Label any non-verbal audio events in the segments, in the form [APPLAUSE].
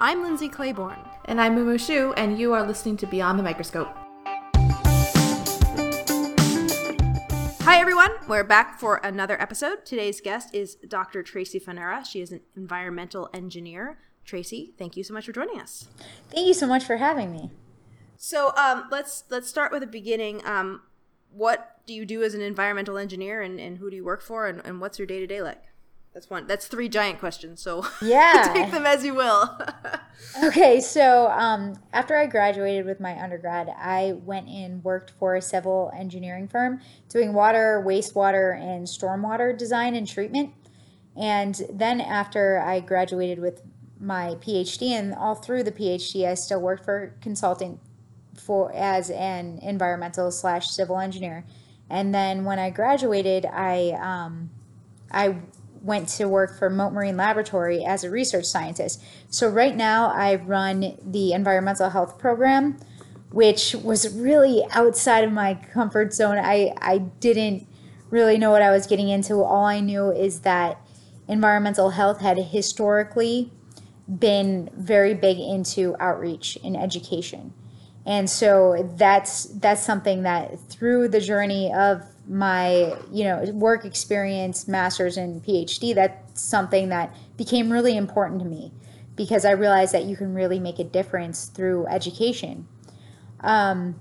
I'm Lindsay Claiborne. And I'm Mumu Shu, and you are listening to Beyond the Microscope. Hi, everyone. We're back for another episode. Today's guest is Dr. Tracy Fanara. She is an environmental engineer. Tracy, thank you so much for joining us. Thank you so much for having me. So um, let's let's start with the beginning. Um, what do you do as an environmental engineer, and, and who do you work for, and, and what's your day to day like? That's one. That's three giant questions. So [LAUGHS] yeah, take them as you will. [LAUGHS] okay, so um, after I graduated with my undergrad, I went and worked for a civil engineering firm doing water, wastewater, and stormwater design and treatment. And then after I graduated with my PhD, and all through the PhD, I still worked for consulting for as an environmental slash civil engineer. And then when I graduated, I um, I went to work for Mote Marine Laboratory as a research scientist. So right now I run the environmental health program, which was really outside of my comfort zone. I, I didn't really know what I was getting into. All I knew is that environmental health had historically been very big into outreach and education. And so that's that's something that through the journey of my you know work experience masters and phd that's something that became really important to me because i realized that you can really make a difference through education. Um,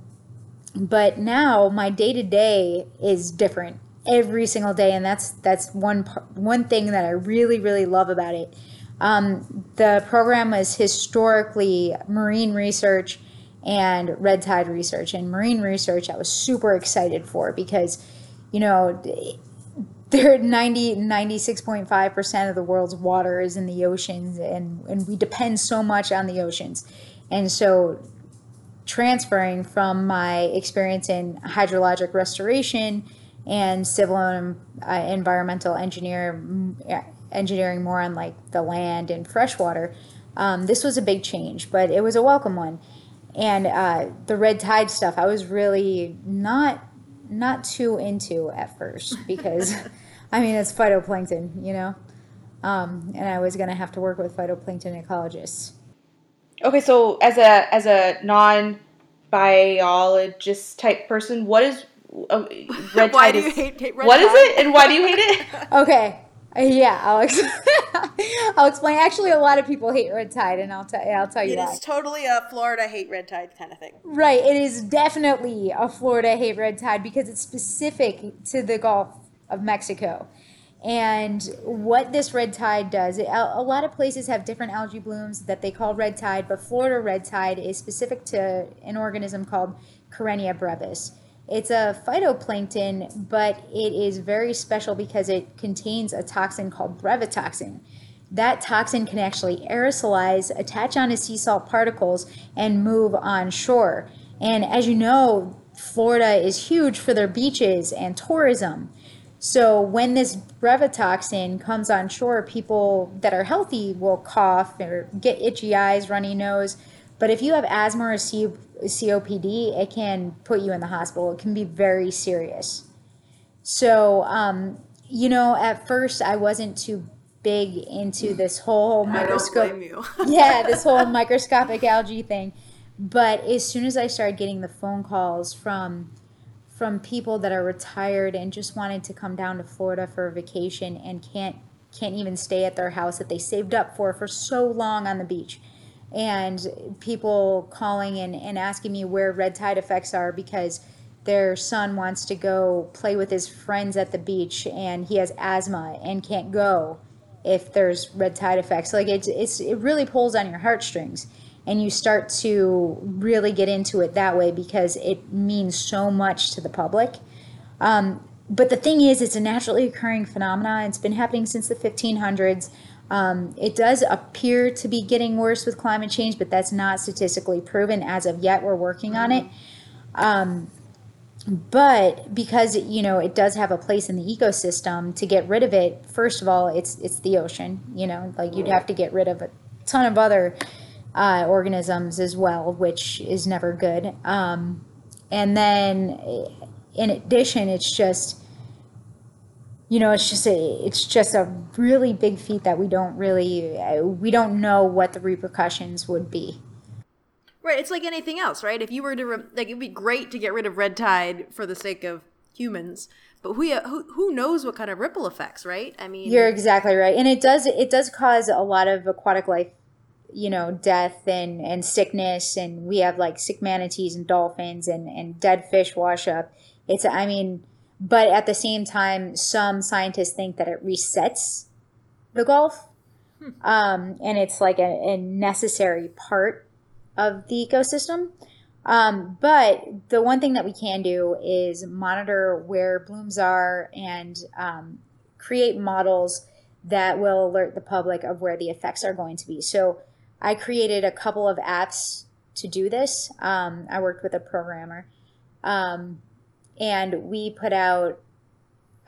but now my day to day is different every single day and that's that's one one thing that i really really love about it. Um, the program was historically marine research and red tide research and marine research i was super excited for because you know, there 90 96.5% of the world's water is in the oceans and and we depend so much on the oceans. And so transferring from my experience in hydrologic restoration and civil and uh, environmental engineer engineering more on like the land and freshwater um, this was a big change but it was a welcome one. And uh, the red tide stuff i was really not not too into at first because [LAUGHS] I mean it's phytoplankton, you know, um, and I was gonna have to work with phytoplankton ecologists. Okay, so as a as a non biologist type person, what is uh, red [LAUGHS] why do you is, hate, hate red What tide? is it, and why do you hate it? [LAUGHS] okay, Uh, yeah, I'll, ex- [LAUGHS] I'll explain. Actually, a lot of people hate red tide, and I'll tell I'll tell you It why. is totally a Florida hate red tide kind of thing. Right. It is definitely a Florida hate red tide because it's specific to the Gulf of Mexico. And what this red tide does, it, a lot of places have different algae blooms that they call red tide, but Florida red tide is specific to an organism called Karenia brevis. It's a phytoplankton, but it is very special because it contains a toxin called brevetoxin. That toxin can actually aerosolize, attach onto sea salt particles, and move on shore. And as you know, Florida is huge for their beaches and tourism. So when this brevetoxin comes on shore, people that are healthy will cough or get itchy eyes, runny nose. But if you have asthma or COPD, it can put you in the hospital. It can be very serious. So, um, you know, at first I wasn't too big into this whole microscope. [LAUGHS] yeah, this whole microscopic algae thing. But as soon as I started getting the phone calls from from people that are retired and just wanted to come down to Florida for a vacation and can't can't even stay at their house that they saved up for for so long on the beach and people calling and, and asking me where red tide effects are because their son wants to go play with his friends at the beach and he has asthma and can't go if there's red tide effects. Like it's, it's it really pulls on your heartstrings and you start to really get into it that way because it means so much to the public. Um, but the thing is it's a naturally occurring phenomenon. It's been happening since the 1500s um, it does appear to be getting worse with climate change, but that's not statistically proven as of yet. We're working on it. Um, but because you know it does have a place in the ecosystem, to get rid of it, first of all, it's it's the ocean. You know, like you'd have to get rid of a ton of other uh, organisms as well, which is never good. Um, and then, in addition, it's just you know, it's just a it's just a really big feat that we don't really uh, we don't know what the repercussions would be. Right, it's like anything else, right? If you were to re- like, it'd be great to get rid of red tide for the sake of humans, but who uh, who who knows what kind of ripple effects, right? I mean, you're exactly right, and it does it does cause a lot of aquatic life, you know, death and and sickness, and we have like sick manatees and dolphins and and dead fish wash up. It's I mean, but at the same time, some scientists think that it resets the Gulf, hmm. um, and it's like a, a necessary part of the ecosystem. Um, but the one thing that we can do is monitor where blooms are and um, create models that will alert the public of where the effects are going to be. So I created a couple of apps to do this. Um, I worked with a programmer. Um, and we put out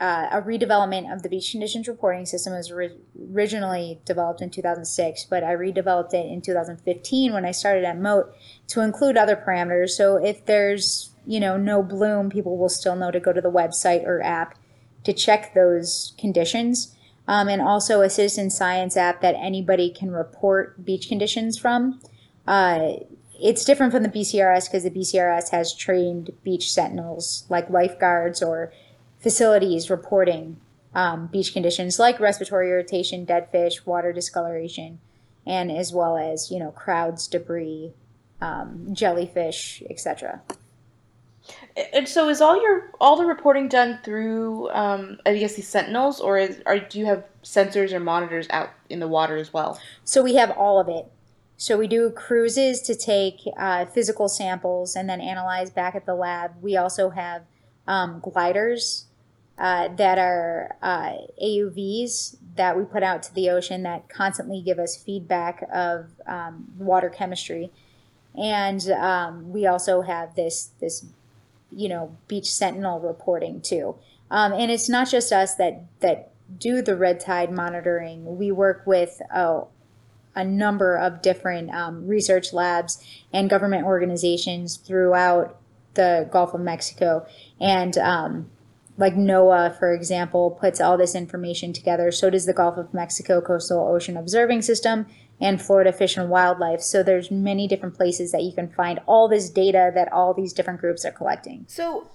uh, a redevelopment of the beach conditions reporting system. It was ri- originally developed in 2006, but I redeveloped it in 2015 when I started at Mote to include other parameters. So if there's you know no bloom, people will still know to go to the website or app to check those conditions. Um, and also a citizen science app that anybody can report beach conditions from. Uh, it's different from the BCRS because the BCRS has trained beach sentinels like lifeguards or facilities reporting um, beach conditions like respiratory irritation, dead fish, water discoloration, and as well as you know crowds, debris, um, jellyfish, etc. And so, is all your all the reporting done through um, I guess these sentinels, or is, are do you have sensors or monitors out in the water as well? So we have all of it. So we do cruises to take uh, physical samples and then analyze back at the lab. We also have um, gliders uh, that are uh, AUVs that we put out to the ocean that constantly give us feedback of um, water chemistry, and um, we also have this this you know beach sentinel reporting too. Um, and it's not just us that that do the red tide monitoring. We work with a, a number of different um, research labs and government organizations throughout the Gulf of Mexico, and um, like NOAA, for example, puts all this information together. So does the Gulf of Mexico Coastal Ocean Observing System and Florida Fish and Wildlife. So there's many different places that you can find all this data that all these different groups are collecting. So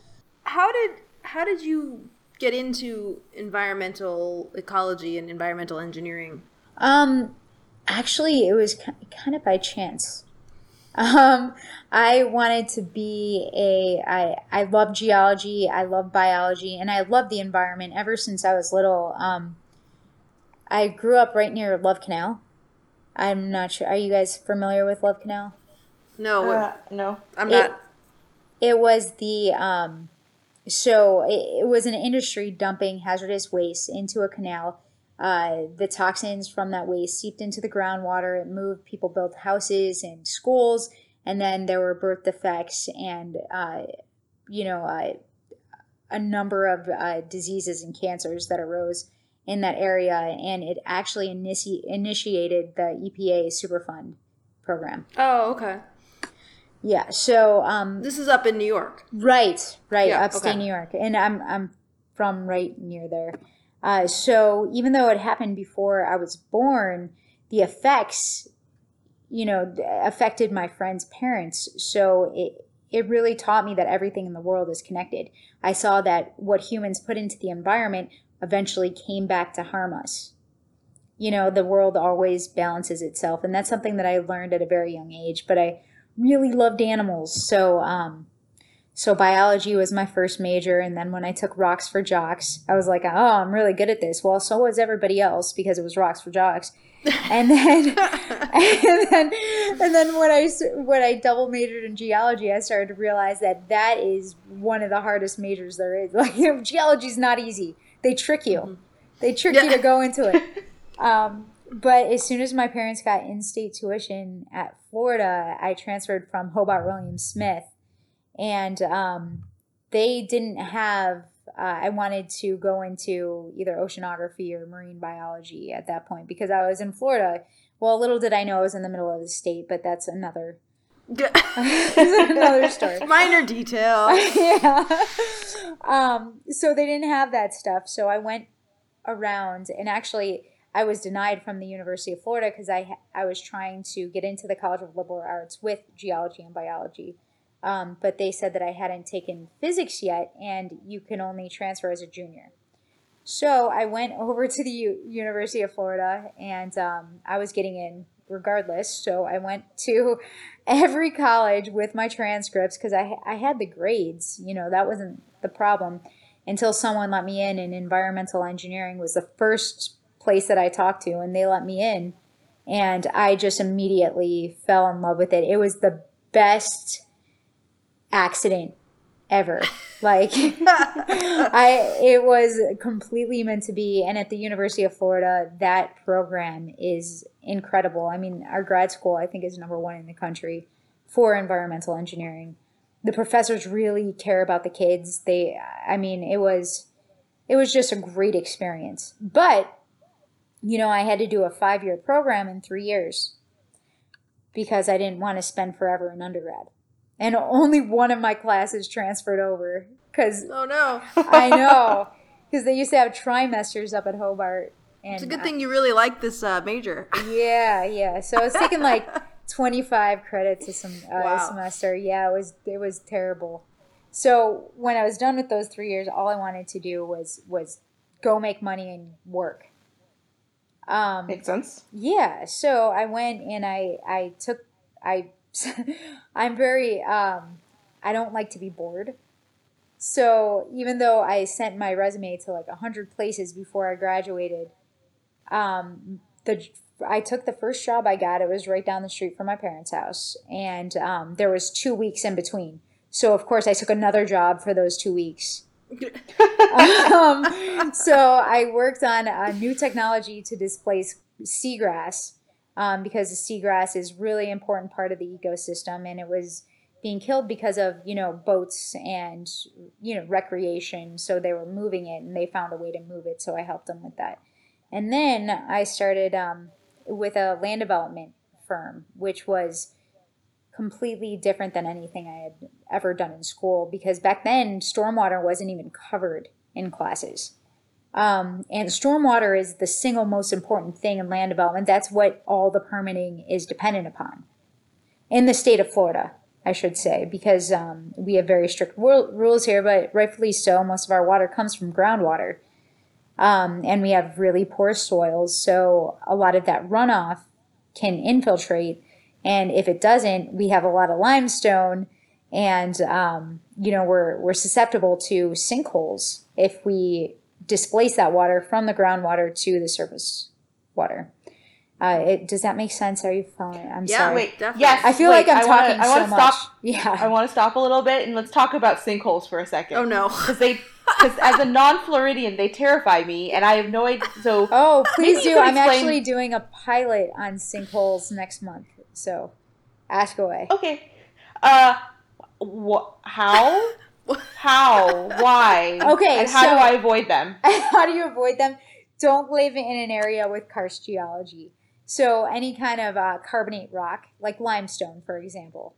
how did how did you get into environmental ecology and environmental engineering? Um actually it was kind of by chance. Um, I wanted to be a. I I love geology. I love biology, and I love the environment ever since I was little. Um, I grew up right near Love Canal. I'm not sure. Are you guys familiar with Love Canal? No, uh, no, I'm not. It, it was the um, so it, it was an industry dumping hazardous waste into a canal uh, the toxins from that waste seeped into the groundwater. It moved. People built houses and schools, and then there were birth defects and uh, you know uh, a number of uh, diseases and cancers that arose in that area. And it actually initi- initiated the EPA Superfund program. Oh, okay. Yeah. So um, this is up in New York. Right. Right. Yeah, upstate okay. New York, and I'm I'm from right near there. Uh, so even though it happened before I was born, the effects, you know, affected my friend's parents. So it it really taught me that everything in the world is connected. I saw that what humans put into the environment eventually came back to harm us. You know, the world always balances itself, and that's something that I learned at a very young age. But I really loved animals, so um, so biology was my first major, and then when I took rocks for jocks, I was like, "Oh, I'm really good at this." Well, so was everybody else because it was rocks for jocks. And then, [LAUGHS] and then, and then when I when I double majored in geology, I started to realize that that is one of the hardest majors there is. [LAUGHS] Like you know, geology is not easy. They trick you. Mm-hmm. They trick yeah. you to go into it. [LAUGHS] Um, but as soon as my parents got in-state tuition at Florida, I transferred from Hobart Williams Smith and um, they didn't have. Uh, I wanted to go into either oceanography or marine biology at that point because I was in Florida. Well, little did I know I was in the middle of the state, but that's another [LAUGHS] another story. [LAUGHS] Minor detail. [LAUGHS] yeah. Um, so they didn't have that stuff. So I went around, and actually, I was denied from the University of Florida because I I was trying to get into the College of Liberal Arts with geology and biology, um, but they said that I hadn't taken physics yet, and you can only transfer as a junior. So I went [LAUGHS] over to the U- University of Florida, and um, I was getting in regardless. So I went to [LAUGHS] every college with my transcripts because I I had the grades. You know that wasn't the problem until someone let me in. And environmental engineering was the first place that I talked to, and they let me in, and I just immediately fell in love with it. It was the best accident ever. [LAUGHS] Like [LAUGHS] I it was completely meant to be and at the University of Florida that program is incredible. I mean, our grad school I think is number 1 in the country for environmental engineering. The professors really care about the kids. They I mean, it was it was just a great experience. But you know, I had to do a 5-year program in 3 years because I didn't want to spend forever in undergrad and only one of my classes transferred over because oh no. I [LAUGHS] know. Because they used to have trimesters up at hobart and it's a good thing you really like this uh, major. Yeah yeah. So i was taking like [LAUGHS] 25 credits a, sem- uh, Wow. a semester. Yeah it was it was terrible. So when i was done with those three years all i wanted to do was was go make money and work. Um Makes sense. yeah. So i went and i i took i [LAUGHS] i'm very um i don't like to be bored. So even though i sent my resume to like 100 places before i graduated um the i took the first job i got it was right down the street from my parents house and um, there was two weeks in between. So of course i took another job for those two weeks. [LAUGHS] Um, so I worked on a new technology to displace seagrass um, because the seagrass is really important part of the ecosystem, and it was being killed because of you know boats and you know recreation. So they were moving it, and they found a way to move it. So I helped them with that, and then I started um, with a land development firm, which was completely different than anything I had ever done in school because back then stormwater wasn't even covered in classes. Um, and stormwater is the single most important thing in land development. That's what all the permitting is dependent upon in the state of Florida, I should say, because um, we have very strict ru- rules here, but rightfully so. Most of our water comes from groundwater. Um, and we have really poor soils, so a lot of that runoff can infiltrate and if it doesn't, we have a lot of limestone, and um, you know we're we're susceptible to sinkholes if we displace that water from the groundwater to the surface water. Uh, it, does that make sense? Are you following? I'm sorry? Yeah, sorry. Wait, Definitely. yes. I feel wait, like I'm I wanna- talking I wanna so much. [LAUGHS] stop. I want to stop a little bit and let's talk about sinkholes for a second. oh no Because they, because as a non-Floridian, they terrify me, and I have no idea. So [LAUGHS] Oh, please do. I'm explain- actually doing a pilot on sinkholes next month. So ask away. okay, uh, wh- how, how, why? Okay, and how so- do I avoid them? [LAUGHS] How do you avoid them? Don't live in an area with karst geology. So any kind of uh, carbonate rock, like limestone, for example.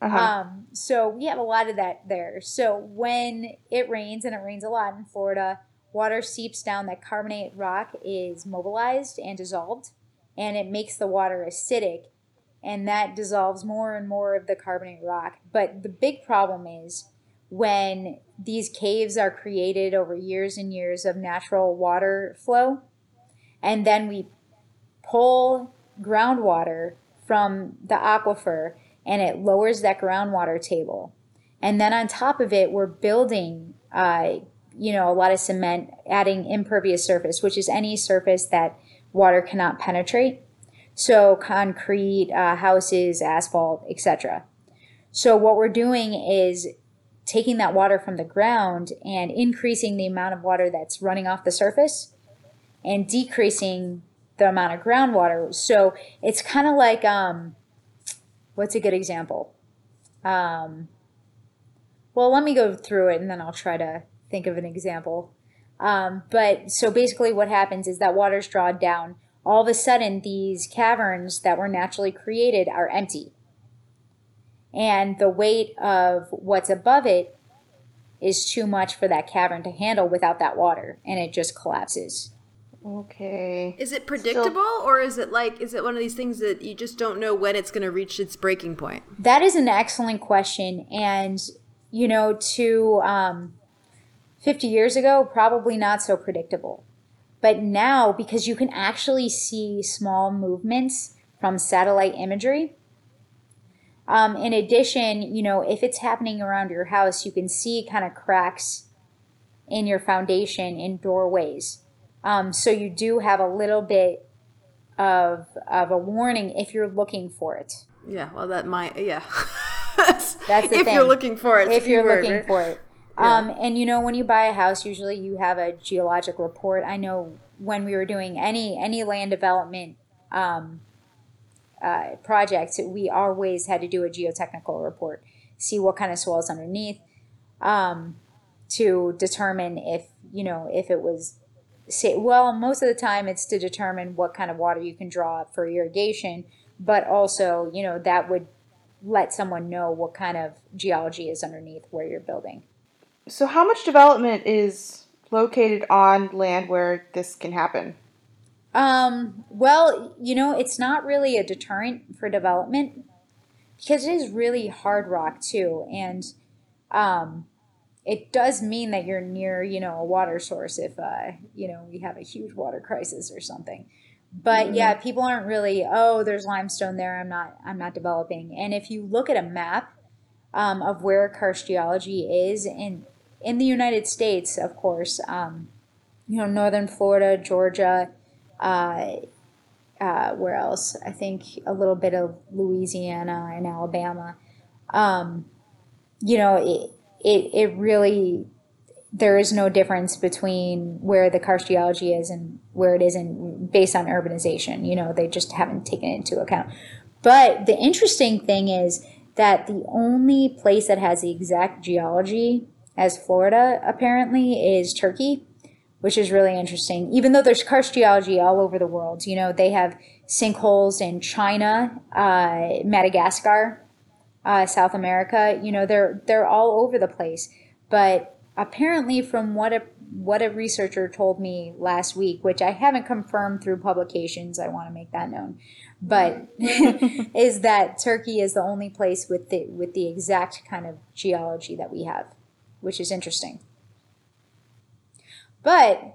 Uh-huh. Um, so we have a lot of that there. So when it rains, and it rains a lot in Florida, water seeps down. That carbonate rock is mobilized and dissolved, and it makes the water acidic, and that dissolves more and more of the carbonate rock. But the big problem is when these caves are created over years and years of natural water flow, and then we pull groundwater from the aquifer and it lowers that groundwater table. And then on top of it, we're building, uh, you know, a lot of cement, adding impervious surface, which is any surface that water cannot penetrate. So concrete, uh, houses, asphalt, etc. So what we're doing is taking that water from the ground and increasing the amount of water that's running off the surface and decreasing the amount of groundwater. So it's kind of like um, what's a good example? Um, well, let me go through it and then I'll try to think of an example. Um, but so basically, what happens is that water's drawn down. All of a sudden, these caverns that were naturally created are empty. And the weight of what's above it is too much for that cavern to handle without that water, and it just collapses. Okay. Is it predictable or is it like is it one of these things that you just don't know when it's going to reach its breaking point? That is an excellent question. And, you know, to um, 50 years ago, probably not so predictable. But now, because you can actually see small movements from satellite imagery, um, in addition, you know, if it's happening around your house, you can see kind of cracks in your foundation in doorways. Um, so you do have a little bit of of a warning if you're looking for it. Yeah, well that might yeah. That's [LAUGHS] the if thing. you're looking for it. if you're keyword, looking right? for it. [LAUGHS] Um, and you know, when you buy a house, usually you have a geologic report. I know when we were doing any any land development um, uh, projects, we always had to do a geotechnical report, see what kind of soil is underneath, um, to determine if you know if it was. Say, well, most of the time it's to determine what kind of water you can draw for irrigation, but also you know that would let someone know what kind of geology is underneath where you're building. So, how much development is located on land where this can happen? Um, well, you know, it's not really a deterrent for development because it is really hard rock too, and um, it does mean that you're near, you know, a water source if uh, you know we have a huge water crisis or something. But yeah, people aren't really. Oh, there's limestone there. I'm not. I'm not developing. And if you look at a map um, of where karst geology is in in the United States, of course, um, you know, northern Florida, Georgia, uh, uh, where else? I think a little bit of Louisiana and Alabama. Um, you know, it, it, it really, there is no difference between where the karst geology is and where it isn't based on urbanization. You know, they just haven't taken it into account. But the interesting thing is that the only place that has the exact geology as Florida apparently is Turkey which is really interesting. Even though there's karst geology all over the world, you know, they have sinkholes in China, uh, Madagascar, uh, South America. You know, they're they're all over the place. But apparently, from what a what a researcher told me last week, which I haven't confirmed through publications, I want to make that known, but [LAUGHS] is that Turkey is the only place with the with the exact kind of geology that we have, which is interesting. But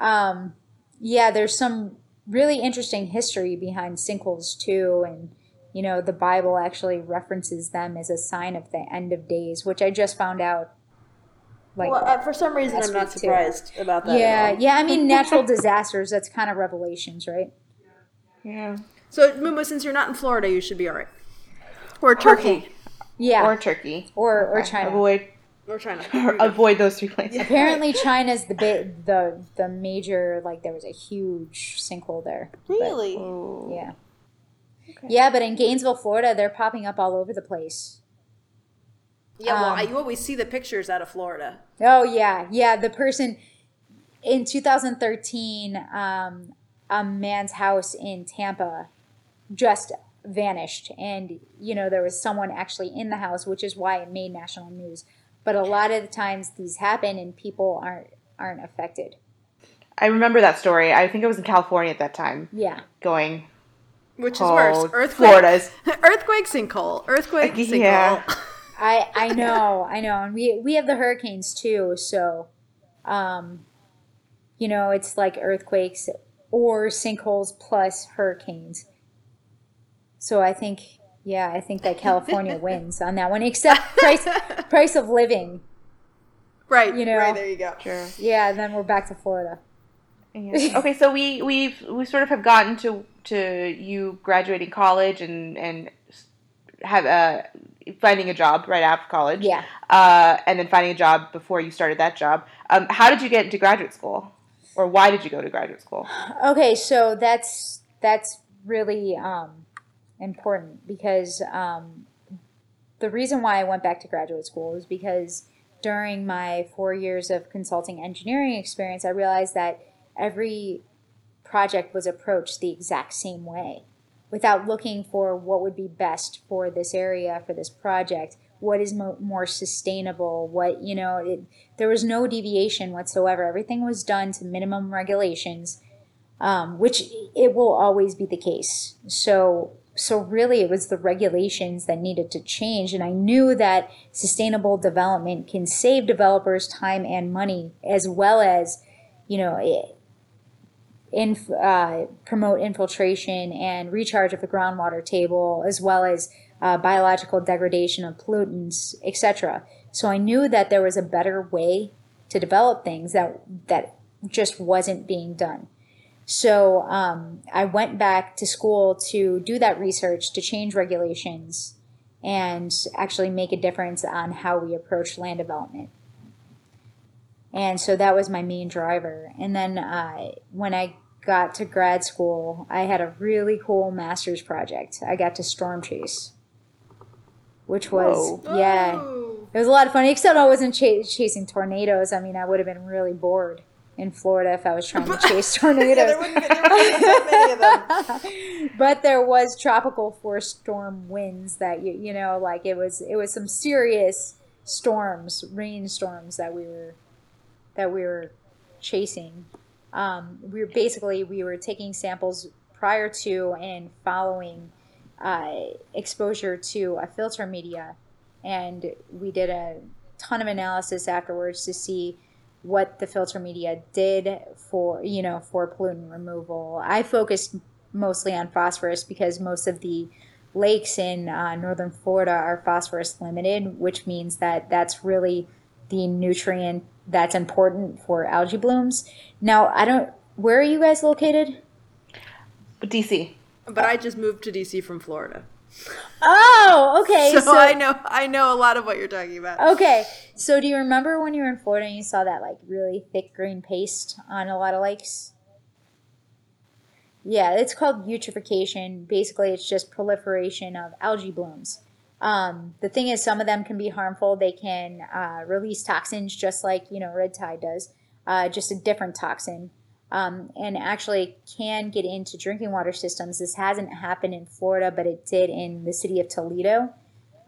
um, yeah, there's some really interesting history behind sinkholes too, and you know the Bible actually references them as a sign of the end of days, which I just found out. Like, Well, uh, for some reason, I'm not week, too. surprised about that. yeah, yeah. I mean, [LAUGHS] natural disasters. That's kind of revelations, right? Yeah. So, Mumbo, since you're not in Florida, you should be all right. Or Turkey. Okay. Yeah, Or or Turkey. or, Okay. China. Avoid Or China. avoid those three places. Apparently, China's the bit the the major like there was a huge sinkhole there. But- Really? Oh. Yeah. Yeah, but in Gainesville, Florida, they're popping up all over the place. Yeah, well, Um, I, you always see the pictures out of Florida. Oh yeah, yeah. The person in 2013, um, a man's house in Tampa just vanished, and you know there was someone actually in the house, which is why it made national news. But a lot of the times these happen, and people aren't aren't affected. I remember that story. I think it was in California at that time. Yeah. Going Which is worse, cold. earthquake, Florida's. [LAUGHS] earthquake, sinkhole, earthquake, [LAUGHS] sinkhole. Yeah. I I know, I know, and we we have the hurricanes too. So, um, you know, it's like earthquakes or sinkholes plus hurricanes. So I think, yeah, I think that [LAUGHS] California wins on that one, except price [LAUGHS] price of living. right, You know. right there you go. Sure. Yeah, and then we're back to Florida. Yeah. [LAUGHS] Okay, so we we've we sort of have gotten to to you graduating college and and have uh finding a job right after college. Yeah. Uh, and then finding a job before you started that job. Um, how did you get into graduate school, or why did you go to graduate school? Okay, so that's that's really um, important because um, the reason why I went back to graduate school is because during my four years of consulting engineering experience, I realized that every project was approached the exact same way. Without looking for what would be best for this area for this project what is mo- more sustainable what you know it, there was no deviation whatsoever. Everything was done to minimum regulations um, which it will always be the case. So so really it was the regulations that needed to change and i knew that sustainable development can save developers time and money as well as you know in, uh, promote infiltration and recharge of the groundwater table as well as uh, biological degradation of pollutants etc so i knew that there was a better way to develop things that that just wasn't being done so um, I went back to school to do that research to change regulations and actually make a difference on how we approach land development. And so that was my main driver. And then uh, when I got to grad school, I had a really cool master's project. I got to storm chase, which was, Whoa. yeah, it was a lot of fun. Except I wasn't ch- chasing tornadoes. I mean, I would have been really bored in Florida if I was trying to [LAUGHS] chase Yeah, tornadoes. there wouldn't be, there wouldn't be that many of them. [LAUGHS] but there was tropical force storm winds that you you know like it was it was some serious storms rainstorms that we were that we were chasing um, we were basically we were taking samples prior to and following uh, exposure to a filter media and we did a ton of analysis afterwards to see what the filter media did for you know for pollutant removal. I focused mostly on phosphorus because most of the lakes in uh, northern florida are phosphorus limited which means that that's really the nutrient that's important for algae blooms. Now i don't where are you guys located? DC. But I just moved to DC from Florida, oh okay [LAUGHS] so, I know I know a lot of what you're talking about. Okay, so do you remember when you were in Florida and you saw that like really thick green paste on a lot of lakes? Yeah, it's called eutrophication. Basically, it's just proliferation of algae blooms. Um, the thing is, some of them can be harmful. They can uh, release toxins, just like you know red tide does, uh, just a different toxin, um, and actually can get into drinking water systems. This hasn't happened in Florida, but it did in the city of Toledo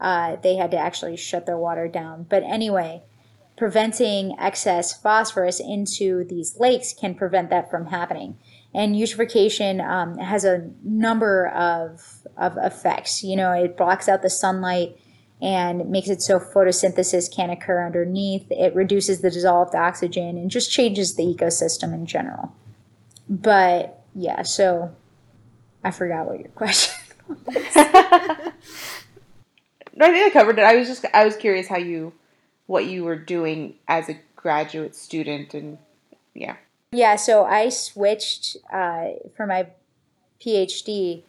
uh, they had to actually shut their water down. But anyway, preventing excess phosphorus into these lakes can prevent that from happening. And eutrophication um, has a number of, of effects. You know, it blocks out the sunlight and makes it so photosynthesis can't occur underneath. It reduces the dissolved oxygen and just changes the ecosystem in general. But yeah, so I forgot what your [LAUGHS] question No, I think I covered it. I was just I was curious how you what you were doing as a graduate student and yeah. Yeah, so I switched uh, for my PhD.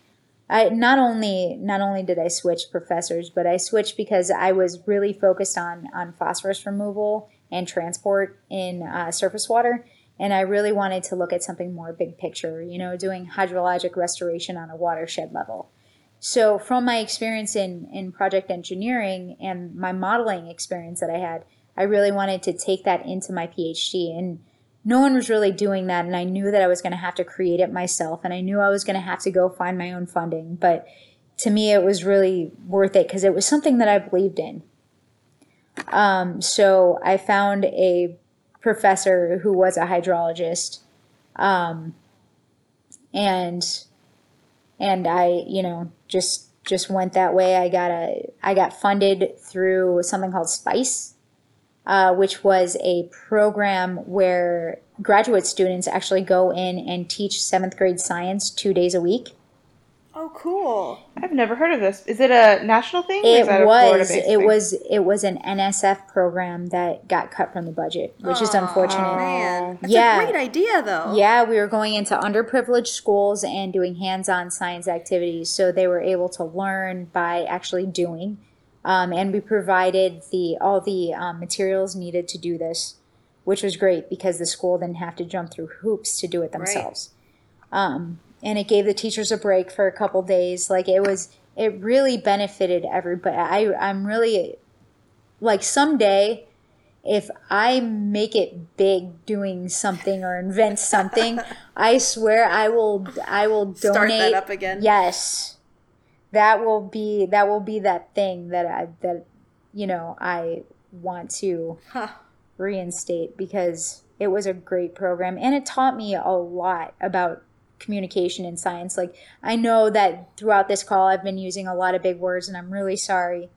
I not only not only did I switch professors, but I switched because I was really focused on on phosphorus removal and transport in uh, surface water, and I really wanted to look at something more big picture. You know, doing hydrologic restoration on a watershed level. So, from my experience in, in project engineering and my modeling experience that I had, I really wanted to take that into my PhD. And no one was really doing that. And I knew that I was going to have to create it myself. And I knew I was going to have to go find my own funding. But to me, it was really worth it because it was something that I believed in. Um, so, I found a professor who was a hydrologist. Um, and and I, you know, just just went that way. I got a I got funded through something called Spice, uh, which was a program where graduate students actually go in and teach seventh grade science two days a week. Oh, cool. I've never heard of this. Is it a national thing? or is It a was it thing? was it was an NSF program that got cut from the budget, which is Aw, unfortunate. Man, that's Yeah. a great idea, though. Yeah, we were going into underprivileged schools and doing hands-on science activities, so they were able to learn by actually doing. Um, and we provided the all the um, materials needed to do this, which was great because the school didn't have to jump through hoops to do it themselves. Um, and it gave the teachers a break for a couple days. Like it was, it really benefited everybody. I I'm really like someday if I make it big doing something or invent something, [LAUGHS] I swear I will I will donate Start that up again. Yes. That will be that will be that thing that I that you know, I want to Huh. reinstate because it was a great program and it taught me a lot about communication in science. Like, I know that throughout this call, I've been using a lot of big words and I'm really sorry.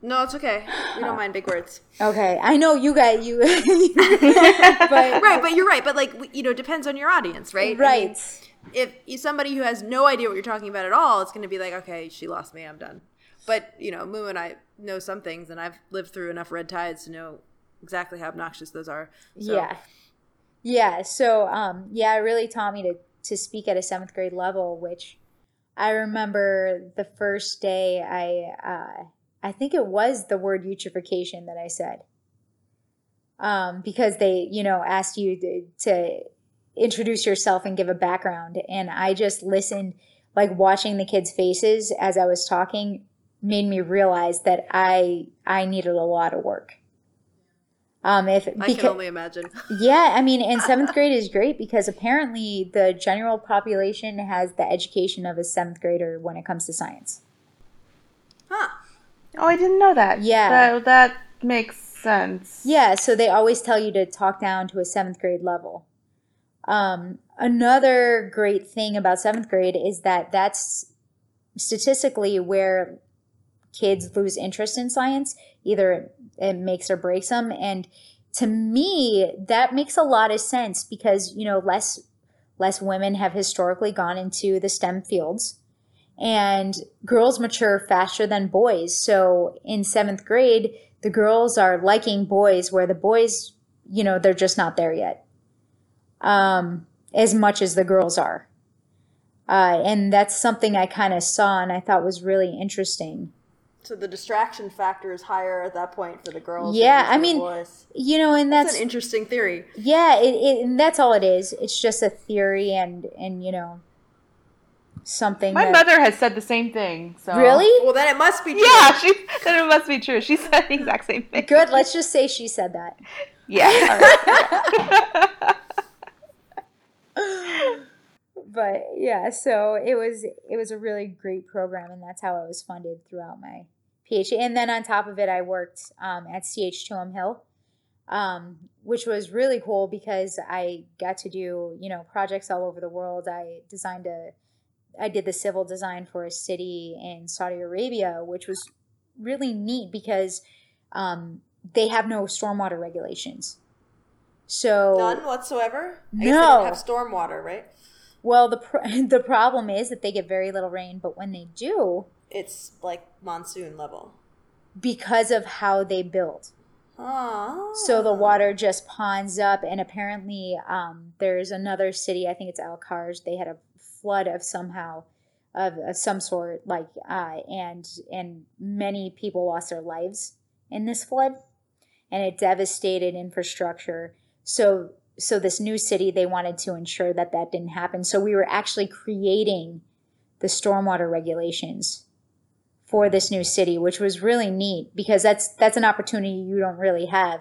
No, it's okay. We don't mind big words. Okay, I know you guys, you, [LAUGHS] [LAUGHS] but Right, but you're right. But like, you know, depends on your audience, right? I mean, right. If somebody who has no idea what you're talking about at all, it's going to be like, okay, she lost me, I'm done. But you know, Moo and I know some things, and I've lived through enough red tides to know exactly how obnoxious those are. So, Yeah. Yeah. So, um, yeah, it really taught me to, to speak at a seventh grade level, which I remember the first day I, uh, I think it was the word eutrophication that I said. Um, because they, you know, asked you to, to introduce yourself and give a background. And I just listened, like watching the kids' faces as I was talking made me realize that I, I needed a lot of work. Um, if I because, can only imagine. [LAUGHS] yeah, I mean, and seventh grade is great because apparently the general population has the education of a seventh grader when it comes to science. Huh. Oh, I didn't know that. Yeah. So that makes sense. Yeah, so they always tell you to talk down to a seventh grade level. Um, another great thing about seventh grade is that that's statistically where kids lose interest in science. Either it makes or breaks them. And to me, that makes a lot of sense because, you know, less less women have historically gone into the STEM fields and girls mature faster than boys. So in seventh grade, the girls are liking boys where the boys, you know, they're just not there yet. Um, as much as the girls are. Uh, and that's something I kind of saw and I thought was really interesting. So the distraction factor is higher at that point for the girls. Yeah, than it is I mean, boys. You know, and that's, that's, an interesting theory. yeah, it, it, and that's all it is. It's just a theory and, and, you know, something My that, mother has said the same thing. So really? Well, then it must be true. Yeah, she then it must be true. She said the exact same thing. Good. Let's just say she said that. [LAUGHS] Yeah. [LAUGHS] but yeah, so it was it was a really great program, and that's how I was funded throughout my PhD. And then on top of it, I worked um, at CH Chilham Hill, um, which was really cool because I got to do you know projects all over the world. I designed a, I did the civil design for a city in Saudi Arabia, which was really neat because um, they have no stormwater regulations. So None whatsoever. I No. don't have stormwater, right? Well, the pr- [LAUGHS] the problem is that they get very little rain, but when they do, It's like monsoon level. because of how they build, so the water just ponds up. And apparently, um, there's another city. I think it's Al Kharj. They had a flood of somehow of, of some sort, like uh, and and many people lost their lives in this flood, and it devastated infrastructure. So so this new city they wanted to ensure that that didn't happen. So we were actually creating the stormwater regulations for this new city, which was really neat because that's that's an opportunity you don't really have.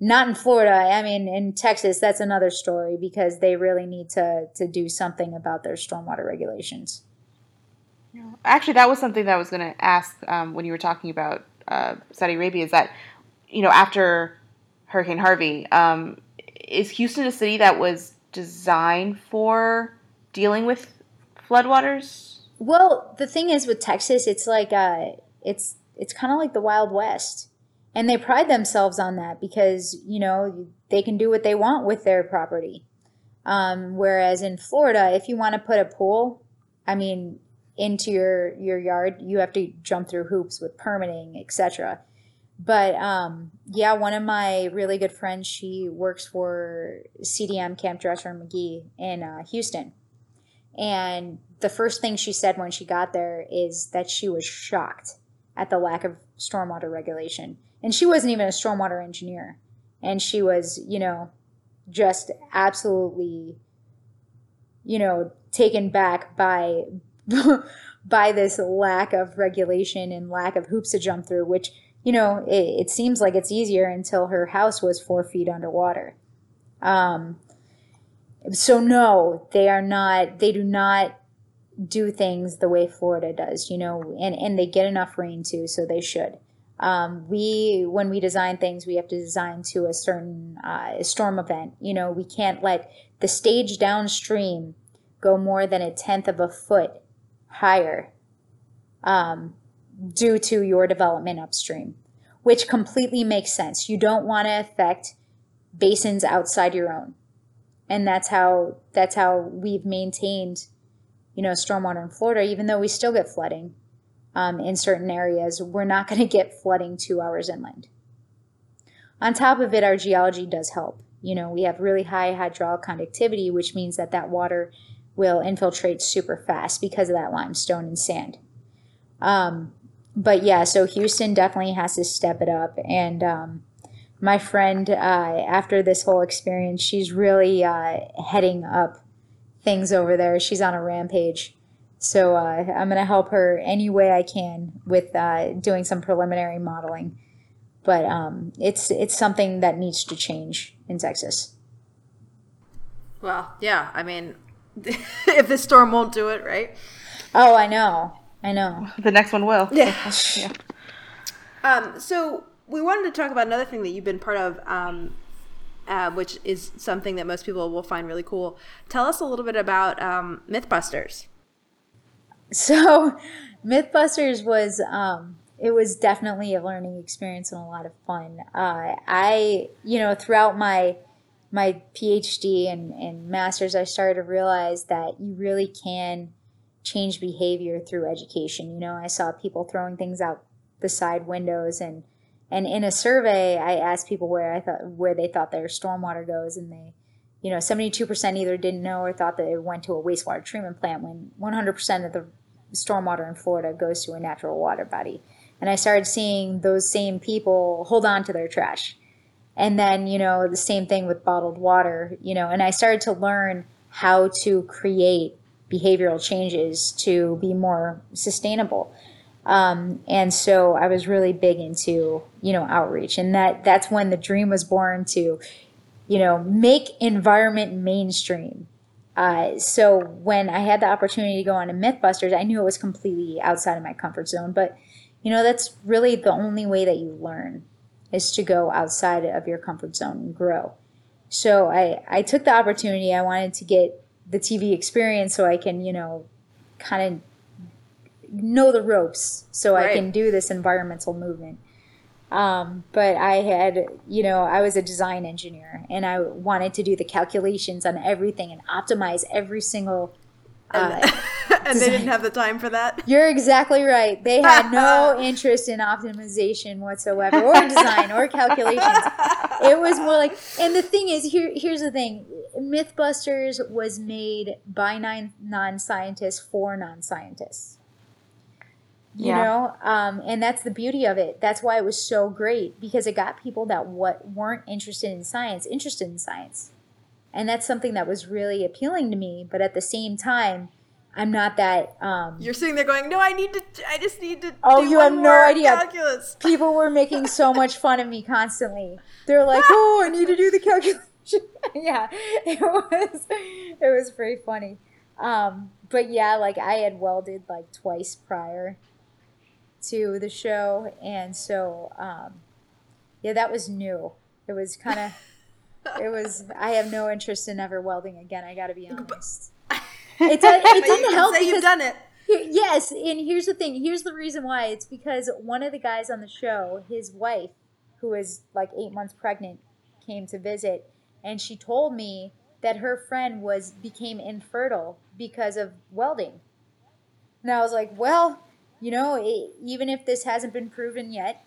Not in Florida. I mean, in Texas, that's another story because they really need to to do something about their stormwater regulations. Actually, that was something that I was going to ask um, when you were talking about uh, Saudi Arabia. Is that you know after Hurricane Harvey, um, is Houston a city that was designed for dealing with floodwaters? Well, the thing is with Texas, it's like uh, it's it's kind of like the Wild West, and they pride themselves on that because you know they can do what they want with their property. Um, whereas in Florida, if you want to put a pool, I mean, into your your yard, you have to jump through hoops with permitting, etc. But um, yeah, one of my really good friends, she works for CDM Camp Dresser McKee in uh, Houston, and the first thing she said when she got there is that she was shocked at the lack of stormwater regulation. And she wasn't even a stormwater engineer. And she was, you know, just absolutely, you know, taken back by [LAUGHS] by this lack of regulation and lack of hoops to jump through, which, you know, it, it seems like it's easier until her house was four feet underwater. Um, so no, they are not. They do not do things the way Florida does, you know, and, and they get enough rain too, so they should. Um, we when we design things, we have to design to a certain uh, storm event. You know, we can't let the stage downstream go more than a tenth of a foot higher um, due to your development upstream, which completely makes sense. You don't want to affect basins outside your own, and that's how that's how we've maintained, you know, stormwater in Florida. Even though we still get flooding um, in certain areas, we're not going to get flooding two hours inland. On top of it, our geology does help. You know, we have really high hydraulic conductivity, which means that that water will infiltrate super fast because of that limestone and sand. Um, but yeah, so Houston definitely has to step it up. And um, my friend, uh, after this whole experience, she's really uh, heading up things over there. She's on a rampage. So uh, I'm going to help her any way I can with uh, doing some preliminary modeling. But um, it's it's something that needs to change in Texas. Well, yeah. I mean, [LAUGHS] if this storm won't do it, right? Oh, I know. I know. The next one will. Yeah. [LAUGHS] yeah. Um, so we wanted to talk about another thing that you've been part of, um, uh, which is something that most people will find really cool. Tell us a little bit about um, MythBusters. So, [LAUGHS] MythBusters was um, it was definitely a learning experience and a lot of fun. Uh, I, you know, throughout my my PhD and, and master's, I started to realize that you really can change behavior through education. You know, I saw people throwing things out the side windows and and in a survey I asked people where I thought where they thought their stormwater goes and they you know 72% either didn't know or thought that it went to a wastewater treatment plant when 100% of the stormwater in Florida goes to a natural water body. And I started seeing those same people hold on to their trash. And then, you know, the same thing with bottled water, you know, and I started to learn how to create behavioral changes to be more sustainable. Um, and so I was really big into, you know, outreach. And that that's when the dream was born to, you know, make environment mainstream. Uh, so when I had the opportunity to go on to Mythbusters, I knew it was completely outside of my comfort zone. But, you know, that's really the only way that you learn is to go outside of your comfort zone and grow. So I, I took the opportunity. I wanted to get the TV experience so I can, you know, kind of know the ropes so right. I can do this environmental movement. Um, but I had, you know, I was a design engineer and I wanted to do the calculations on everything and optimize every single uh, [LAUGHS] and they didn't have the time for that. You're exactly right. They had no [LAUGHS] interest in optimization whatsoever, or design, or calculations. It was more like, and the thing is, here, here's the thing: MythBusters was made by nine non-scientists for non-scientists. You yeah. know, um, and that's the beauty of it. That's why it was so great because it got people that what weren't interested in science interested in science and that's something that was really appealing to me but at the same time i'm not that um, you're sitting there going no i need to i just need to oh you have no idea. calculus. people were making so [LAUGHS] much fun of me constantly. They're like oh i need to do the calculation. [LAUGHS] Yeah it was it was very funny. Um, but yeah like i had welded like twice prior to the show and so um, yeah that was new. It was kind of [LAUGHS] it was. I have no interest in ever welding again. I got to be honest. [LAUGHS] It, it didn't help because you've done it. Yes, and here's the thing. Here's the reason why. It's because one of the guys on the show, his wife, who was like eight months pregnant, came to visit, and she told me that her friend was became infertile because of welding. And I was like, well, you know, it, even if this hasn't been proven yet,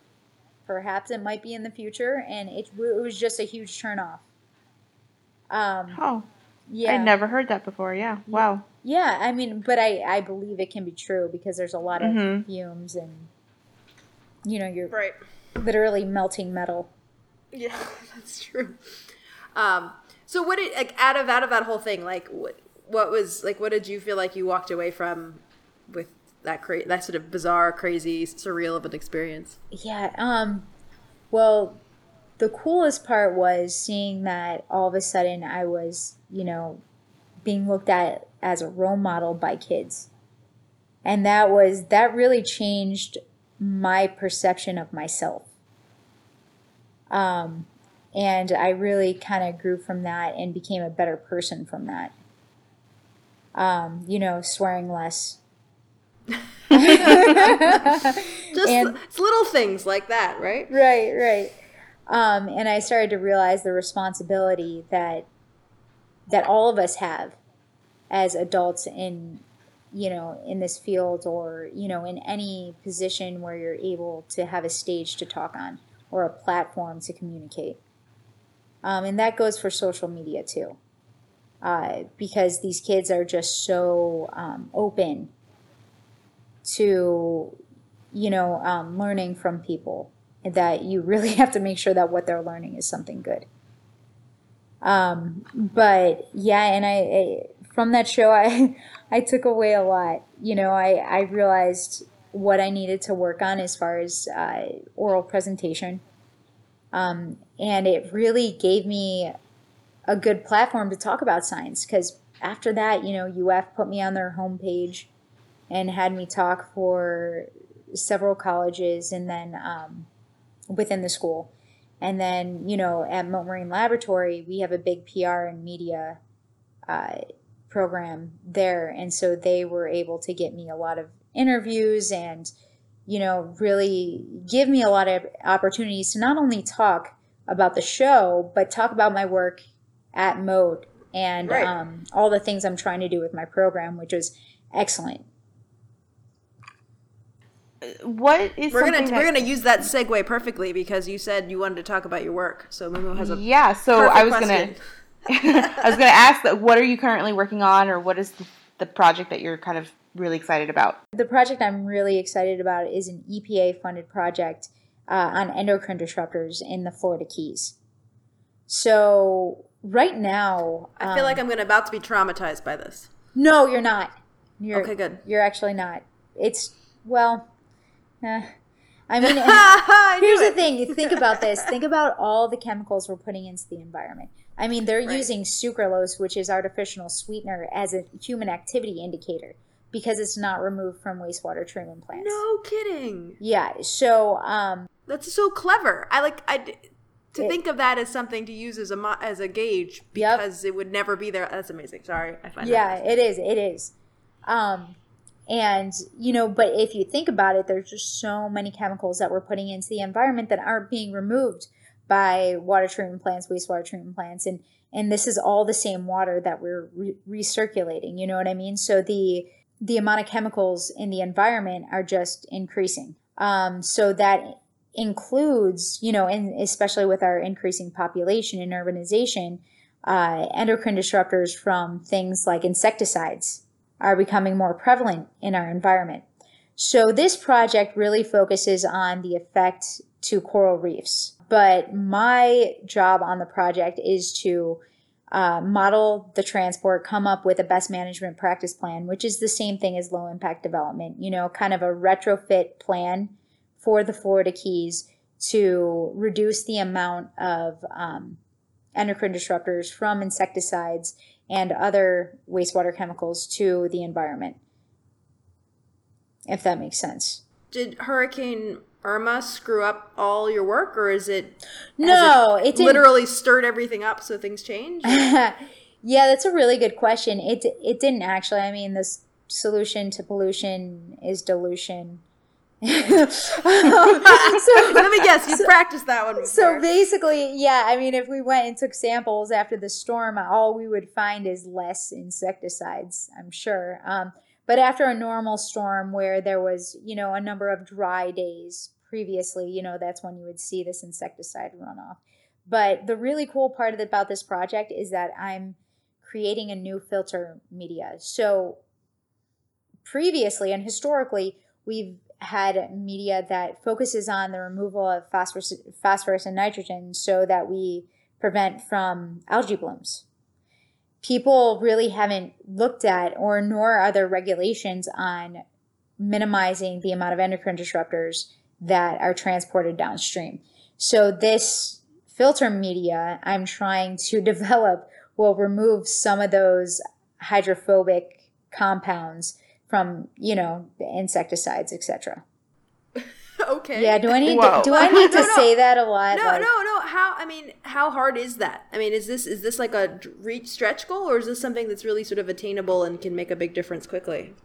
perhaps it might be in the future, and it, it was just a huge turnoff. Um, oh, yeah. I never heard that before. Yeah. Wow. Yeah, I mean, but I I believe it can be true because there's a lot of mm-hmm. fumes and you know you're right literally melting metal. Yeah, [LAUGHS] that's true. Um, so what did like out of out of that whole thing, like what what was like what did you feel like you walked away from with that cra- that sort of bizarre, crazy, surreal of an experience? Yeah. Um. Well, the coolest part was seeing that all of a sudden I was, you know, being looked at as a role model by kids. And that was that really changed my perception of myself. Um, and I really kind of grew from that and became a better person from that. Um, you know, swearing less. [LAUGHS] [LAUGHS] Just And- little things like that, right? right, right. Um, and I started to realize the responsibility that that all of us have as adults in you know in this field or you know in any position where you're able to have a stage to talk on or a platform to communicate. Um, and that goes for social media too. Uh, because these kids are just so um, open to you know um, learning from people that you really [LAUGHS] have to make sure that what they're learning is something good. Um, but yeah and I, I from that show i [LAUGHS] i took away a lot. You know i i realized what i needed to work on as far as uh, oral presentation. Um, and it really gave me a good platform to talk about science because after that you know uf put me on their homepage and had me talk for several colleges and then um, within the school. And then you know at Mote marine laboratory we have a big pr and media uh, program there. And so they were able to get me a lot of interviews and you know really give me a lot of opportunities to not only talk about the show but talk about my work at Mote and Right. um, all the things i'm trying to do with my program which was excellent What is We're gonna something we're gonna use that segue perfectly because you said you wanted to talk about your work. So Mumu has a yeah. So I was question. gonna [LAUGHS] I was gonna ask that what are you currently working on, or what is the, the project that you're kind of really excited about? The project I'm really excited about is an EPA funded project uh, on endocrine disruptors in the Florida Keys. So, right now, I feel um, like I'm gonna about to be traumatized by this. no, you're not. You're, Okay, good. You're actually not. It's, well, eh. I mean, [LAUGHS] I here's the thing think about this [LAUGHS] think about all the chemicals we're putting into the environment i mean they're Right. using sucralose which is artificial sweetener as a human activity indicator because it's not removed from wastewater treatment plants No kidding. yeah so um That's so clever. I like I to It- think of that as something to use as a mo- as a gauge Yep. because it would never be there. That's amazing. Sorry, I find yeah it is it is um and you know but if you think about it there's just so many chemicals that we're putting into the environment that aren't being removed by water treatment plants wastewater treatment plants. And and this is all the same water that we're re- recirculating you know what i mean? So the the amount of chemicals in the environment are just increasing. Um, so that includes you know and especially with our increasing population and urbanization uh, endocrine disruptors from things like insecticides are becoming more prevalent in our environment. So, this project really focuses on the effect to coral reefs. But my job on the project is to uh, model the transport, come up with a best management practice plan, which is the same thing as low impact development, you know, kind of a retrofit plan for the Florida Keys to reduce the amount of um, endocrine disruptors from insecticides and other wastewater chemicals to the environment. If that makes sense. did Hurricane Irma screw up all your work, or is it No, it didn't. literally stirred everything up so things change? [LAUGHS] yeah, that's a really good question. It it didn't actually. I mean, this solution to pollution is dilution. So, [LAUGHS] Let me guess, you practiced that one before. So basically, yeah, I mean, if we went and took samples after the storm, all we would find is less insecticides, I'm sure. Um, but after a normal storm where there was, you know, a number of dry days previously, you know, that's when you would see this insecticide runoff. But the really cool part about this project is that I'm creating a new filter media. So previously and historically, we've had media that focuses on the removal of phosphorus, phosphorus and nitrogen so that we prevent from algae blooms. People really haven't looked at, or nor are there regulations on minimizing the amount of endocrine disruptors that are transported downstream. So this filter media I'm trying to [LAUGHS] develop will remove some of those hydrophobic compounds from, you know, the insecticides, etc. [LAUGHS] okay. Yeah, do I need Whoa. to, do I need [LAUGHS] to No, no. say that a lot? No, Like- no, no. How? I mean, how hard is that? I mean, is this is this like a reach stretch goal, or is this something that's really sort of attainable and can make a big difference quickly?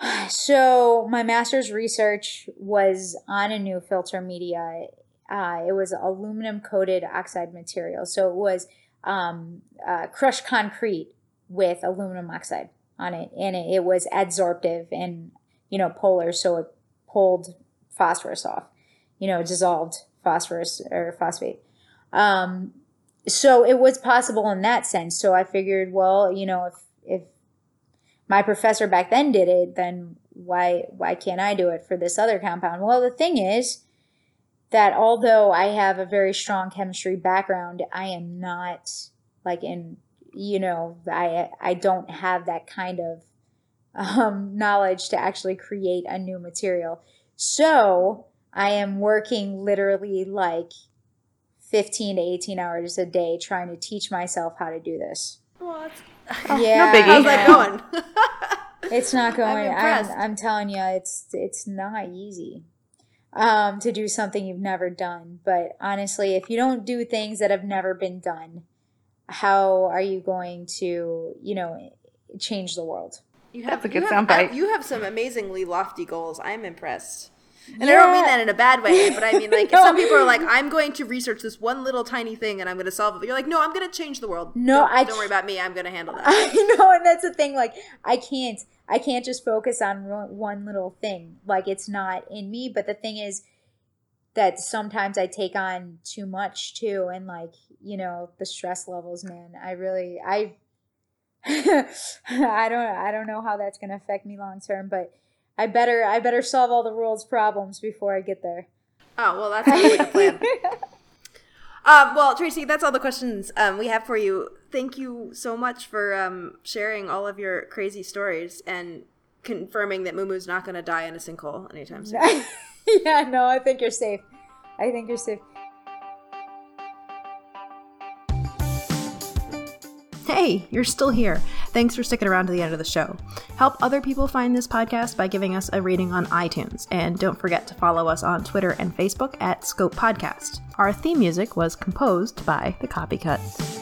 [SIGHS] So my master's research was on a new filter media. Uh, it was aluminum coated oxide material. So it was um, uh, crushed concrete with aluminum oxide on it, and it, it was adsorptive and you know polar, so it pulled phosphorus off. You know, dissolved phosphorus or phosphate. Um, so it was possible in that sense. So I figured, well, you know, if if my professor back then did it, then why why can't I do it for this other compound? Well, the thing is that although I have a very strong chemistry background, I am not like in you know I I don't have that kind of um, knowledge to actually create a new material. So I am working literally like 15 to 18 hours a day trying to teach myself how to do this. What? that's, [LAUGHS] [LAUGHS] yeah, biggie. how's that going? [LAUGHS] It's not going. I'm, impressed. I'm, telling you, it's it's not easy um, to do something you've never done. But honestly, if you don't do things that have never been done, how are you going to, you know, change the world? You have That's a good soundbite. You have some amazingly lofty goals. I'm impressed. And I don't mean that in a bad way, but I mean like [LAUGHS] No. some people are like, I'm going to research this one little tiny thing and I'm going to solve it. But you're like, no, I'm going to change the world. No, don't, I don't worry about me. I'm going to handle that. [LAUGHS] I know, and that's the thing. Like, I can't, I can't just focus on one little thing. Like, it's not in me. But the thing is that sometimes I take on too much too, and like, you know, the stress levels, man. I really, I, [LAUGHS] I don't, I don't know how that's gonna affect me long term, but I better, I better solve all the world's problems before I get there. Oh well, that sounds like a plan. [LAUGHS] Um, well, Tracy, that's all the questions um, we have for you. Thank you so much for um, sharing all of your crazy stories and confirming that Mumu's not going to die in a sinkhole anytime soon. [LAUGHS] [LAUGHS] yeah, no, I think you're safe. I think you're safe. Hey, you're still here. Thanks for sticking around to the end of the show. Help other people find this podcast by giving us a rating on iTunes. And don't forget to follow us on Twitter and Facebook at Scope Podcast. Our theme music was composed by The Copycut.